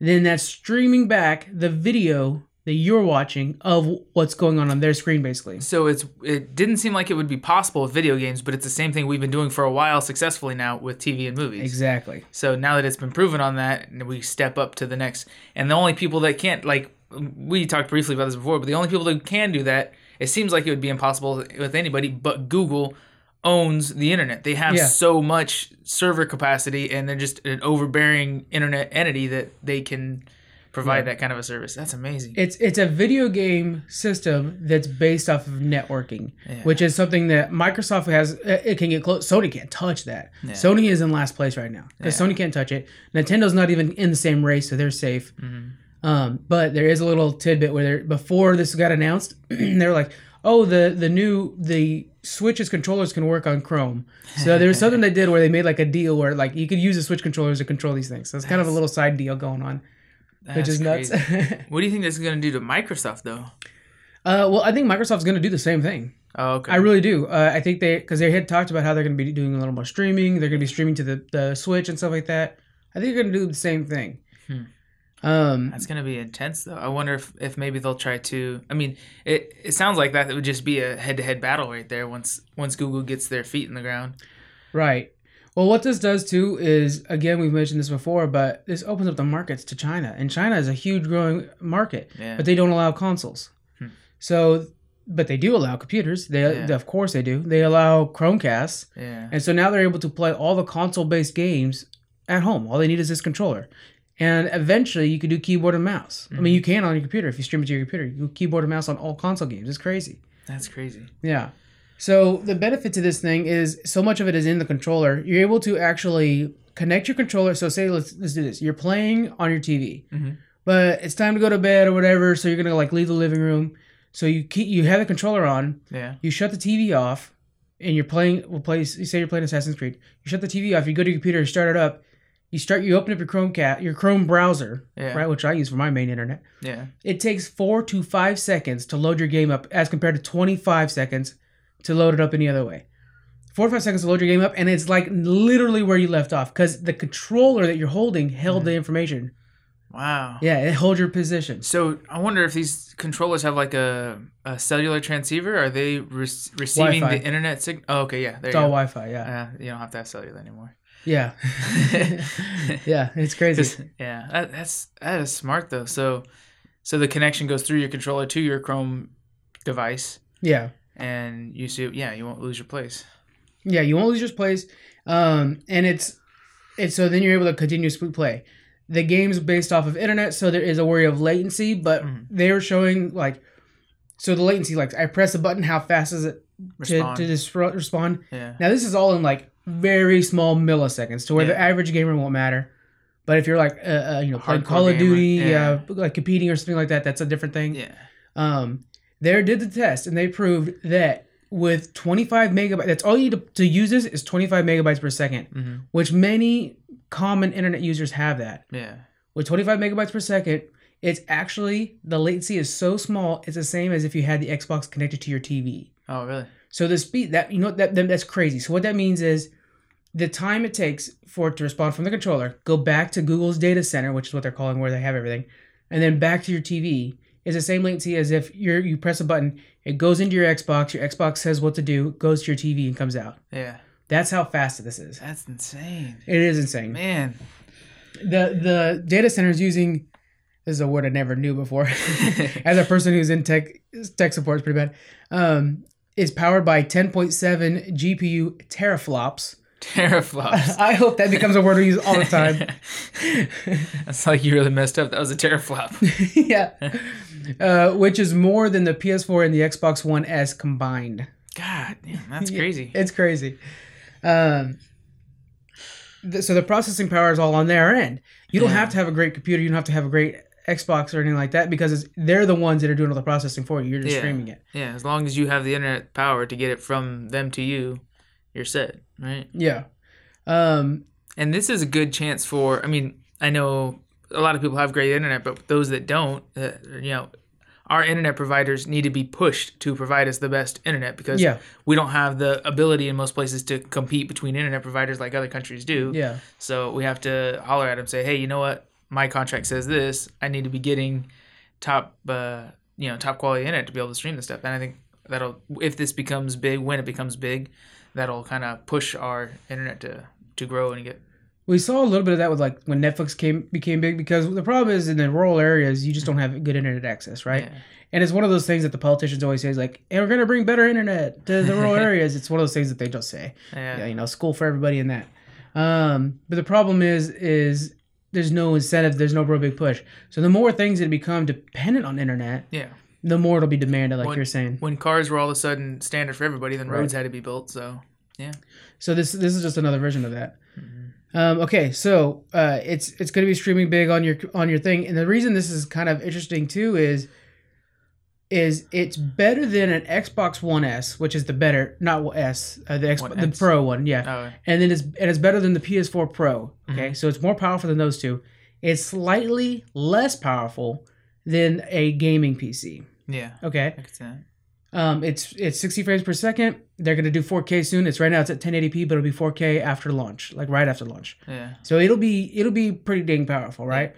Then that's streaming back the video that you're watching of what's going on on their screen basically. So it's it didn't seem like it would be possible with video games, but it's the same thing we've been doing for a while successfully now with TV and movies. Exactly. So now that it's been proven on that, and we step up to the next. And the only people that can't, like, we talked briefly about this before, but the only people that can do that, it seems like it would be impossible with anybody, but Google owns the internet. They have Yeah. so much server capacity, and they're just an overbearing internet entity that they can provide Yeah. that kind of a service. That's amazing. It's it's a video game system that's based off of networking, Yeah. which is something that Microsoft has. It can get close. Sony can't touch that. Yeah. Sony is in last place right now because. Sony can't touch it. Nintendo's not even in the same race, so they're safe. Mhm. Um, but there is a little tidbit where before this got announced, they're like, "Oh, the the new the Switch's controllers can work on Chrome." So there was something they did where they made like a deal where like you could use the Switch controllers to control these things. So it's kind of a little side deal going on, which That's is nuts. what do you think this is going to do to Microsoft, though? uh, well, I think Microsoft's going to do the same thing. Oh, okay. I really do. Uh, I think they because they had talked about how they're going to be doing a little more streaming. They're going to be streaming to the, the Switch and stuff like that. I think they're going to do the same thing. Hmm. Um, That's gonna be intense, though. I wonder if, if maybe they'll try to. I mean, it, it sounds like that. It would just be a head to head battle right there once once Google gets their feet in the ground. right. Well, what this does too is, again, we've mentioned this before, but this opens up the markets to China, and China is a huge growing market, Yeah. but they don't allow consoles. Hmm. So, but they do allow computers. They, Yeah. of course, they do. They allow Chromecasts, yeah. and so now they're able to play all the console-based games at home. All they need is this controller, and eventually you could do keyboard and mouse. I Mm-hmm. mean, you can on your computer if you stream it to your computer. You can keyboard and mouse on all console games. It's crazy. That's crazy. Yeah. So the benefit to this thing is so much of it is in the controller. You're able to actually connect your controller. So say let's let's do this. You're playing on your TV, Mhm. but it's time to go to bed or whatever. So you're gonna like leave the living room. So you keep you have the controller on. Yeah. You shut the TV off, and you're playing. We'll play. You say you're playing Assassin's Creed. You shut the TV off. You go to your computer. You start it up. You start. You open up your Chromecast, your Chrome browser, Yeah. right, which I use for my main internet. Yeah. It takes four to five seconds to load your game up, as compared to 25 seconds to load it up any other way. Four to five seconds to load your game up, and it's like literally where you left off because the controller that you're holding held the information. Wow. Yeah, it holds your position. So I wonder if these controllers have like a, a cellular transceiver. Are they re- receiving Wi-Fi. the internet signal? Oh, okay, yeah. There It's all. Wi-Fi. Yeah, Uh, you don't have to have cellular anymore. yeah, yeah. It's crazy. yeah, that, that's that is smart though. So, so the connection goes through your controller to your Chrome device, Yeah, and you see, yeah, you won't lose your place. yeah. You won't lose your place, um, and it's it's so then you're able to continue continuously play. The game's based off of internet, so there is a worry of latency, but Mhm. they were showing like so the latency like I press a button, how fast is it to, Respond. to just re- respond? yeah, Now this is all in like very small milliseconds, to where the average gamer won't matter. But if you're like uh, uh, you know playing Hardcore Call of gamer, Duty, yeah. uh, like competing or something like that, that's a different thing. yeah, Um, they did the test and they proved that with 25 megabytes, that's all you need to, to use this is 25 megabytes per 2nd hmm which many common internet users have that. yeah. With 25 megabytes per second, it's actually the latency is so small, it's the same as if you had the Xbox connected to your TV. Oh, really? So the speed that you know that, that that's crazy. So what that means is the time it takes for it to respond from the controller, go back to Google's data center, which is what they're calling where they have everything, and then back to your TV is the same latency as if you're you press a button, it goes into your Xbox, your Xbox says what to do, goes to your TV and comes out. Yeah, That's how fast this is. that's insane, It is insane. man. The the data center is using this is a word I never knew before. As a person who's in tech tech support, it's pretty bad. Um, is powered by 10.7 GPU teraflops. Teraflops. I hope that becomes a word we use all the time. That's like you really messed up. That was a teraflop. yeah. Uh, which is more than the PS4 and the Xbox One S combined. God, damn, that's crazy. It's crazy. Um, th- so the processing power is all on their end. You don't Yeah. have to have a great computer. You don't have to have a great Xbox or anything like that because it's, they're the ones that are doing all the processing for you. You're just Yeah. streaming it. Yeah, as long as you have the internet power to get it from them to you, you're set, right? Yeah. Um, And this is a good chance for. I mean, I know a lot of people have great internet, but those that don't, uh, you know, our internet providers need to be pushed to provide us the best internet because Yeah. we don't have the ability in most places to compete between internet providers like other countries do. yeah. So we have to holler at them, say, hey, you know what? My contract says this. I need to be getting top, uh, you know, top quality internet to be able to stream this stuff. And I think that'll, if this becomes big, when it becomes big, that'll kind of push our internet to to grow and get. We saw a little bit of that with like when Netflix came became big because the problem is in the rural areas you just don't have good internet access, right? Yeah. And it's one of those things that the politicians always say is like, "Hey, we're gonna bring better internet to the rural areas." It's one of those things that they just say. Yeah. Yeah, you know, school for everybody and that. Um, but the problem is, is there's no incentive, there's no real big push. So the more things that become dependent on internet, Yeah. the more it'll be demanded, like Well, you're saying. When cars were all of a sudden standard for everybody, then Right. roads had to be built. So yeah. So this this is just another version of that. Mm-hmm. Um, okay, so uh, it's it's going to be streaming big on your on your thing, and the reason this is kind of interesting too is is it's better than an Xbox One S, which is the better not S, uh, the Xbox, the Pro one, yeah, oh, and then it's and it's better than the PS4 Pro. Okay, Mm-hmm. so it's more powerful than those two. It's slightly less powerful than a gaming PC. yeah, Okay, I could see that. Um, it's it's 60 frames per second. They're gonna do 4K soon. It's right now it's at 1080p, but it'll be 4K after launch, like right after launch. Yeah, So it'll be it'll be pretty dang powerful, right?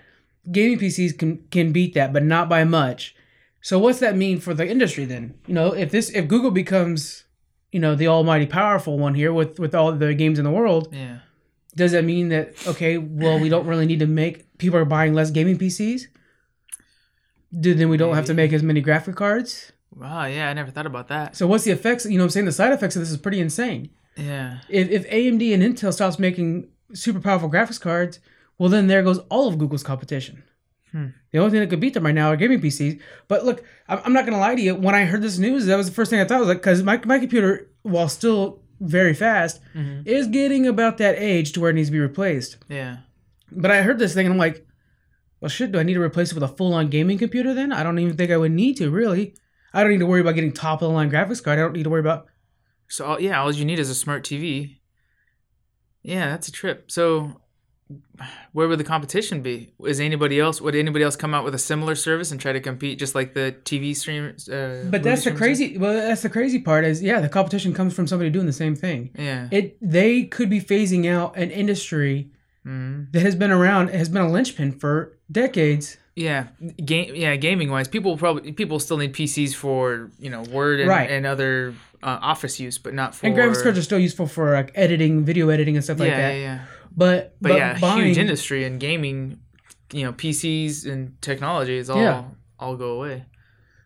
Gaming PCs can can beat that, but not by much. So what's that mean for the industry then? You know, if this if Google becomes, you know the almighty powerful one here with with all the games in the world. Yeah. Does that mean that okay? Well, we don't really need to make people are buying less gaming PCs. Do then we don't have to make as many graphic cards. Wow. Yeah, I never thought about that. So what's the effects? You know, what I'm saying the side effects of this is pretty insane. Yeah. If if AMD and Intel stops making super powerful graphics cards, well then there goes all of Google's competition. Hmm. The only thing that could beat them right now are gaming PCs. But look, I'm I'm not gonna lie to you. When I heard this news, that was the first thing I thought. I was like, because my my computer, while still very fast, hmm is getting about that age to where it needs to be replaced. Yeah. But I heard this thing and I'm like, well, shit, do I need to replace it with a full on gaming computer then? I don't even think I would need to, really. I don't need to worry about getting top of the line graphics card. I don't need to worry about. So all- yeah, all you need is a smart TV. Yeah, that's a trip. So where would the competition be? Is anybody else? Would anybody else come out with a similar service and try to compete just like the TV streamers? Uh, But that's the crazy. Well, that's the crazy part is yeah, the competition comes from somebody doing the same thing. Yeah. It they could be phasing out an industry Mhm. that has been around, has been a linchpin for decades. Yeah, game. Yeah, gaming wise, people probably people still need PCs for you know Word and, Right. and other uh, Office use, but not for And graphics cards are still useful for like editing, video editing, and stuff like that. yeah, yeah. But But, but, yeah, buying, huge industry in gaming. You know, PCs and technology is all Yeah. all go away.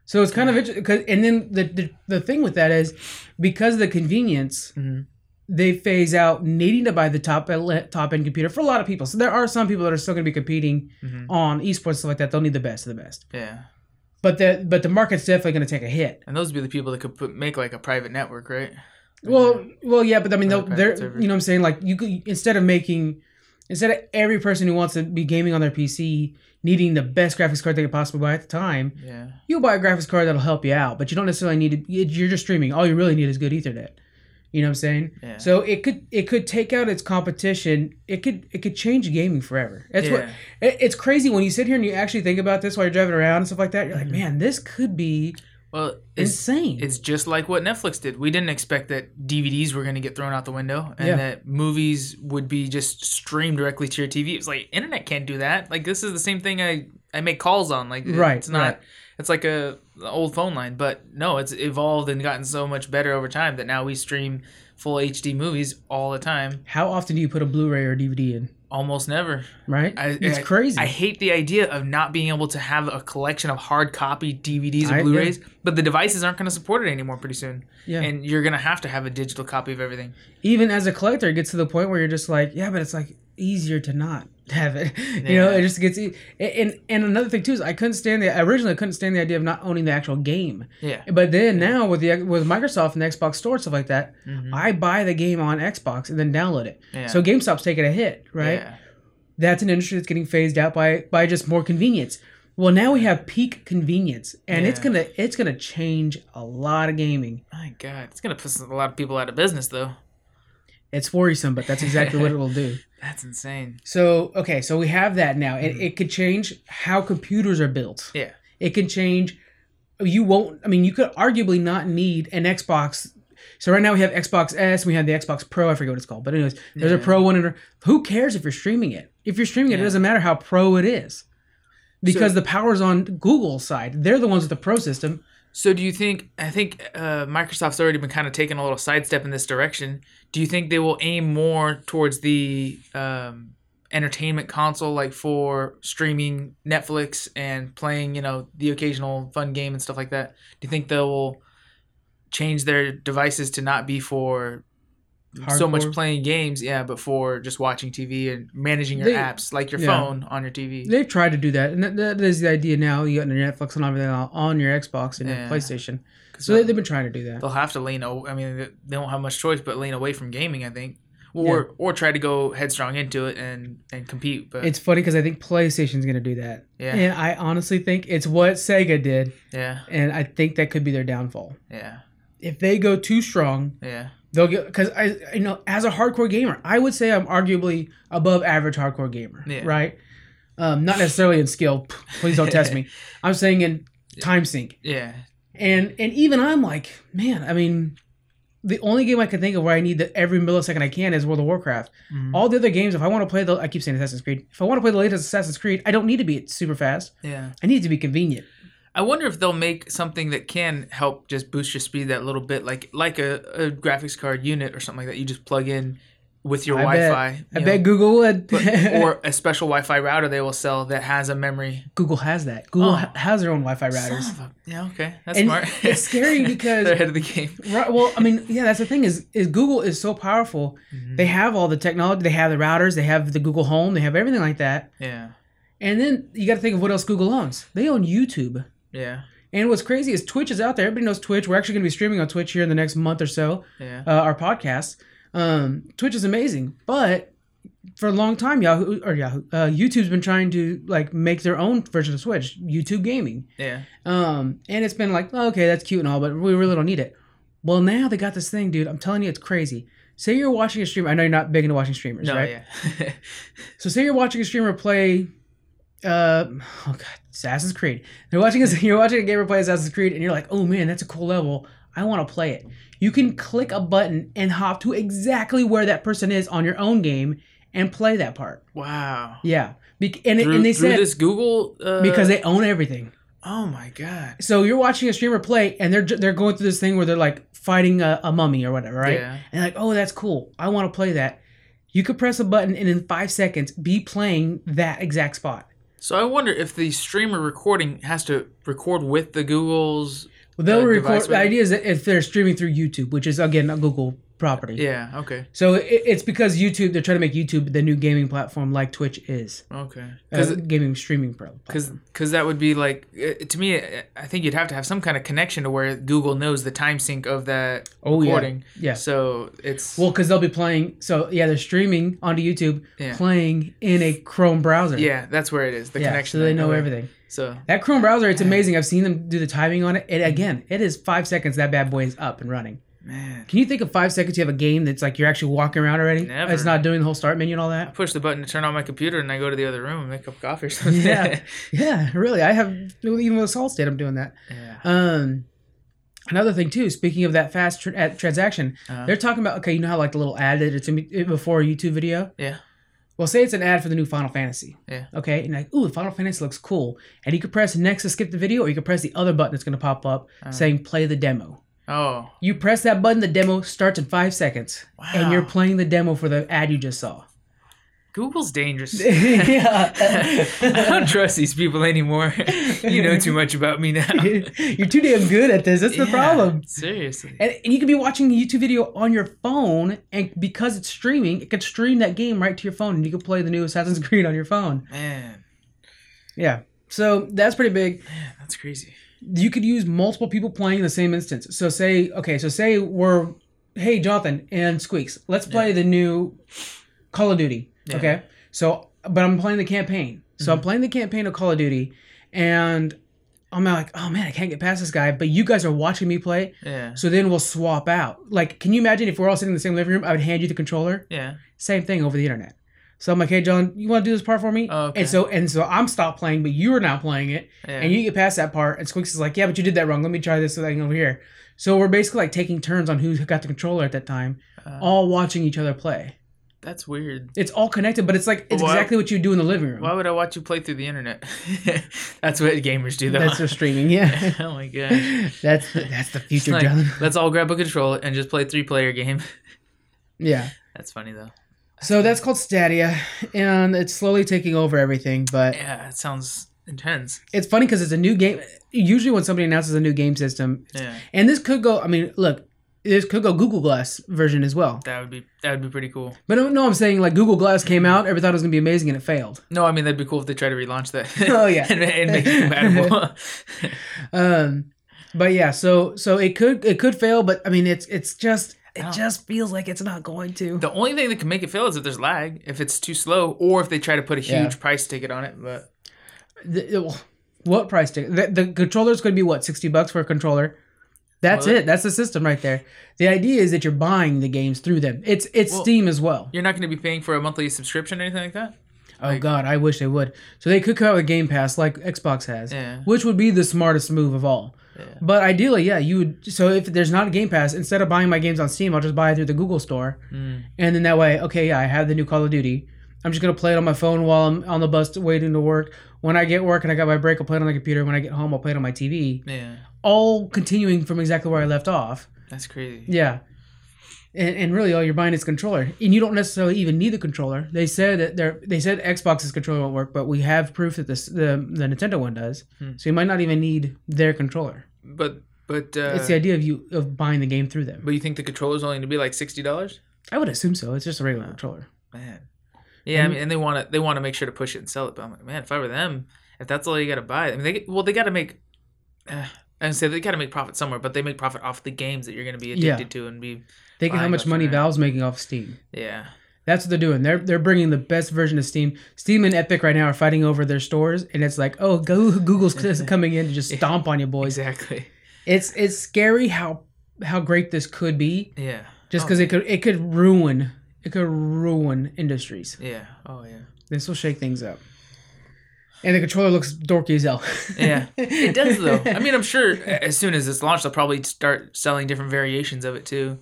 So it's kind of interesting. And then the, the the thing with that is because of the convenience, Mhm. They phase out needing to buy the top top end computer for a lot of people. So there are some people that are still going to be competing Mhm. on esports stuff like that. They'll need the best of the best. Yeah, But the but the market's definitely going to take a hit. and those would be the people that could put, make like a private network, right? Well, well, yeah, but I mean, they'll, they're server. you know what I'm saying like you could instead of making instead of every person who wants to be gaming on their PC needing the best graphics card they could possibly buy at the time, Yeah, you'll buy a graphics card that'll help you out, but you don't necessarily need to. You're just streaming. All you really need is good Ethernet. You know what I'm saying? yeah. So it could it could take out its competition. It could it could change gaming forever. That's what Yeah. it, it's crazy when you sit here and you actually think about this while you're driving around and stuff like that. You're like, Mhm. man, this could be well, it's insane. it's just like what Netflix did. We didn't expect that DVDs were going to get thrown out the window and Yeah. that movies would be just streamed directly to your TV. It's like internet can't do that. Like this is the same thing I I make calls on. Like Right, it's not. right. It's like a an old phone line, but no, it's evolved and gotten so much better over time that now we stream full HD movies all the time. How often do you put a Blu-ray or DVD in? Almost never. Right? I, it's I- crazy. I hate the idea of not being able to have a collection of hard copy DVDs or Blu-rays, but the devices aren't going to support it anymore pretty soon. yeah. And you're going to have to have a digital copy of everything. Even as a collector, it gets to the point where you're just like, yeah, but it's like easier to not have it. you know, it just gets. e- And and another thing too is I couldn't stand the originally I couldn't stand the idea of not owning the actual game. Yeah. But then now with the with Microsoft and the Xbox Store and stuff like that, Mhm. I buy the game on Xbox and then download it. Yeah. So GameStop's taking a hit, right? Yeah. That's an industry that's getting phased out by by just more convenience. Well, now we have peak convenience, and it's gonna it's gonna change a lot of gaming. My God, it's going to put a lot of people out of business, though. It's worrisome, but that's exactly what it will do. That's insane. So okay, so we have that now. It, hmm. it could change how computers are built. Yeah. It can change. You won't. I mean, you could arguably not need an Xbox. So right now we have Xbox S. We have the Xbox Pro. I forget what it's called, but anyways, there's a Pro one. And who cares if you're streaming it? If you're streaming it, it doesn't matter how pro it is, because So- the power's on Google's side. They're the ones with the pro system. So do you think? I think uh, Microsoft's already been kind of taking a little sidestep in this direction. Do you think they will aim more towards the um, entertainment console, like for streaming Netflix and playing, you know, the occasional fun game and stuff like that? Do you think they will change their devices to not be for so much playing games, yeah, but for just watching TV and managing your They- apps, like your yeah. phone on your TV? They've tried to do that, and that, that is the idea now. You got your Netflix and everything on- on your Xbox and Yeah. your PlayStation. So they, uh, they've been trying to do that. they'll have to lean. I mean, they- don't have much choice but lean away from gaming. I think, or or try to go headstrong into it and and compete. But It's funny because I think PlayStation's going to do that. yeah, And I honestly think it's what Sega did, yeah, and I think that could be their downfall. yeah, If they go too strong, yeah, they'll get because I you know as a hardcore gamer, I would say I'm arguably above average hardcore gamer, Yeah. right? Um, not necessarily in skill. Please don't test me. I'm saying in time sync, yeah, and and even I'm like, man, I mean. The only game I can think of where I need the every millisecond I can is World of Warcraft. Mhm. All the other games, if I want to play the, I keep saying Assassin's Creed. If I want to play the latest Assassin's Creed, I don't need to be super fast. yeah. I need it to be convenient. I wonder if they'll make something that can help just boost your speed that little bit, like like a, a graphics card unit or something like that. You just plug in with your I Wi-Fi. I you bet know, Google would. but- or a special Wi-Fi router they will sell that has a memory. Google has that. Google Oh. ha- has their own Wi-Fi routers. A- yeah, okay, that's And smart. it's scary because- they're ahead of the game. Right. Well, I mean, yeah, that's the thing is is Google is so powerful. Mm-hmm. They have all the technology. They have the routers. They have the Google Home. They have everything like that. Yeah, And then you got to think of what else Google owns. They own YouTube. Yeah, And what's crazy is Twitch is out there. Everybody knows Twitch. We're actually going to be streaming on Twitch here in the next month or so. yeah. Uh, our podcast. Um, Twitch is amazing, but for a long time, Yahoo or Yahoo, uh, YouTube's been trying to like make their own version of Twitch, YouTube Gaming. yeah. Um, and it's been like, okay, that's cute and all, but we really don't need it. Well, now they got this thing, dude. I'm telling you, it's crazy. Say you're watching a streamer. I know you're not big into watching streamers, No, right? yeah. So say you're watching a streamer play, uh, oh god, Assassin's Creed. You're watching a, you're watching a gamer play Assassin's Creed, and you're like, oh man, that's a cool level. I want to play it. You can click a button and hop to exactly where that person is on your own game and play that part. wow. Yeah, Be- and, it- Through, and they through said this Google uh, because they own everything. Oh my god. So you're watching a streamer play, and they're they're going through this thing where they're like fighting a, a mummy or whatever, right? Yeah. And like, oh, that's cool. I want to play that. You could press a button and in five seconds be playing that exact spot. So I wonder if the streamer recording has to record with the Google's. Well, they'll Uh, record. The idea is that if they're streaming through YouTube, which is again a Google property. Yeah. Okay. So it, it's because YouTube they're trying to make YouTube the new gaming platform like Twitch is, Okay. uh, Because gaming streaming pro. because because that would be like uh, to me. uh, I think you'd have to have some kind of connection to where Google knows the time sync of that Oh, yeah. recording. Yeah. So it's Well, because they'll be playing. So yeah, they're streaming onto YouTube, Yeah. playing in a Chrome browser. yeah, that's where it is. The yeah. connection. So they know everything. So That Chrome browser, it's amazing. I've seen them do the timing on it. It again, it is five seconds. That bad boy is up and running. Man, Can you think of five seconds? You have a game that's like you're actually walking around already. Never. It's not doing the whole start menu and all I that. push the button to turn on my computer and I go to the other room and make a cup of coffee or something. Yeah, yeah, really. I have even with Solid State, I'm doing that. yeah. Um, another thing too. Speaking of that fast tr- uh, transaction, Uh-huh. they're talking about okay. You know how like the little ad that it's in be- before a YouTube video. Yeah. Well, say it's an ad for the new Final Fantasy. Yeah. Okay, and like, ooh, Final Fantasy looks cool, and you could press next to skip the video, or you could press the other button that's going to pop up Uh. saying play the demo. Oh. You press that button, the demo starts in five seconds, Wow. and you're playing the demo for the ad you just saw. Google's dangerous. yeah. I don't trust these people anymore. you know too much about me now. You're too damn good at this. That's the Yeah, problem. Seriously. And, and you could be watching a YouTube video on your phone, and because it's streaming, it could stream that game right to your phone, and you could play the new Assassin's Creed on your phone. Man, Yeah. So that's pretty big. man, that's crazy. You could use multiple people playing the same instance. So say, okay, so say we're, hey Jonathan and Squeaks, let's play the new Call of Duty. Yeah. Okay. So, but I'm playing the campaign. So I'm mm-hmm. playing the campaign of Call of Duty, and I'm like, oh man, I can't get past this guy. But you guys are watching me play. Yeah. So then we'll swap out. Like, can you imagine if we're all sitting in the same living room? I would hand you the controller. Yeah. Same thing over the internet. So I'm like, hey John, you want to do this part for me? Oh, okay. And so and so I'm stopped playing, but you're now playing it, Yeah. and you get past that part. And Squeaks is like, yeah, but you did that wrong. Let me try this thing over here. So we're basically like taking turns on who got the controller at that time, Uh, all watching each other play. that's weird. It's all connected, but it's like it's exactly what you do in the living room. Why would I watch you play through the internet? that's what gamers do, though. That's for streaming, yeah. oh my god. that's the, that's the future, like, John. let's all grab a controller and just play three player game. Yeah. That's funny though. So that's called Stadia, and it's slowly taking over everything. But Yeah, it sounds intense. it's funny because it's a new game. Usually, when somebody announces a new game system, Yeah. and this could go. I mean, look, this could go Google Glass version as well. That would be that would be pretty cool. But no, I'm saying like Google Glass came out, everyone thought it was gonna be amazing, and it failed. No, I mean that'd be cool if they try to relaunch that. Oh, yeah. and, and make it compatible. Um, but yeah, so so it could it could fail, but I mean, it's it's just it Oh. just feels like it's not going to. the only thing that can make it fail is if there's lag, if it's too slow, or if they try to put a huge Yeah. price ticket on it. But The- what price ticket? The, the controller's going to be what sixty bucks for a controller. That's Well, it. That's the system right there. The idea is that you're buying the games through them. It's it's Well, Steam as well. you're not going to be paying for a monthly subscription or anything like that. Oh like- God, I wish they would. So they could come out with Game Pass like Xbox has, Yeah. which would be the smartest move of all. Yeah. But ideally, yeah, you would. So if there's not a Game Pass, instead of buying my games on Steam, I'll just buy it through the Google Store, Mm. and then that way, okay, yeah, I have the new Call of Duty, I'm just gonna play it on my phone while I'm on the bus waiting to work. When I get work and I got my break, I'll play it on the computer. When I get home, I'll play it on my TV. Yeah, All continuing from exactly where I left off. that's crazy. Yeah. And, and really, all you're buying is controller, and you don't necessarily even need the controller. They said that they're they said Xbox's controller won't work, but we have proof that this the the Nintendo one does. Hmm. So you might not even need their controller. But but uh, it's the idea of you of buying the game through them. but you think the controller's only going to be like sixty dollars? I would assume so. It's just a regular controller. Man, yeah, I And- mean, and they want to they want to make sure to push it and sell it. But I'm like, man, if I were them, if that's all you got to buy, I mean, they well, they got to make. Uh, I say they got to make profit somewhere, but they make profit off the games that you're going to be Yeah. addicted to and be. Think how much money. Valve's making off Steam. Yeah, That's what they're doing. They're they're bringing the best version of Steam. Steam and Epic right now are fighting over their stores, and it's like, oh, Google's coming in to just stomp on you, boys. exactly. It's it's scary how how great this could be, Yeah, just Oh, because it could it could ruin it could ruin industries. Yeah. Oh yeah. This will shake things up. And the controller looks dorky as hell. Yeah, it does though. I mean, I'm sure as soon as it's launched, they'll probably start selling different variations of it too.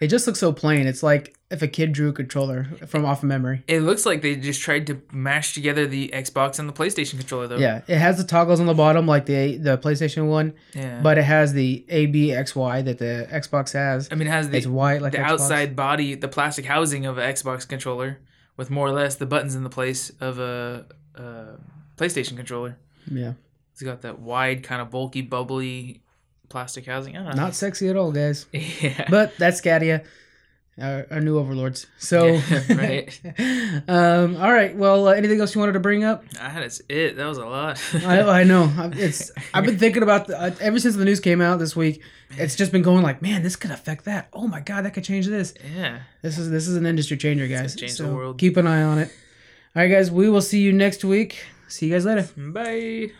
It just looks so plain. It's like if a kid drew a controller from off of memory. It looks like they just tried to mash together the Xbox and the PlayStation controller though. Yeah, it has the toggles on the bottom like the the PlayStation one, Yeah. but it has the A B X Y that the Xbox has. I mean, it has the It's white like the Xbox. outside body, the plastic housing of an Xbox controller, with more or less the buttons in the place of a, a PlayStation controller. Yeah, It's got that wide, kind of bulky, bubbly plastic housing. I don't know. not sexy at all, guys. yeah. But that's Stadia, our, our new overlords. So, Yeah, right. um, all right. Well, uh, anything else you wanted to bring up? I had it. That was a lot. I, I know it's. I've been thinking about the, uh, ever since the news came out this week. It's just been going like, man, this could affect that. Oh my god, that could change this. yeah. This is this is an industry changer, guys. change the world. Keep an eye on it. All right, guys. We will see you next week. See you guys later. Bye.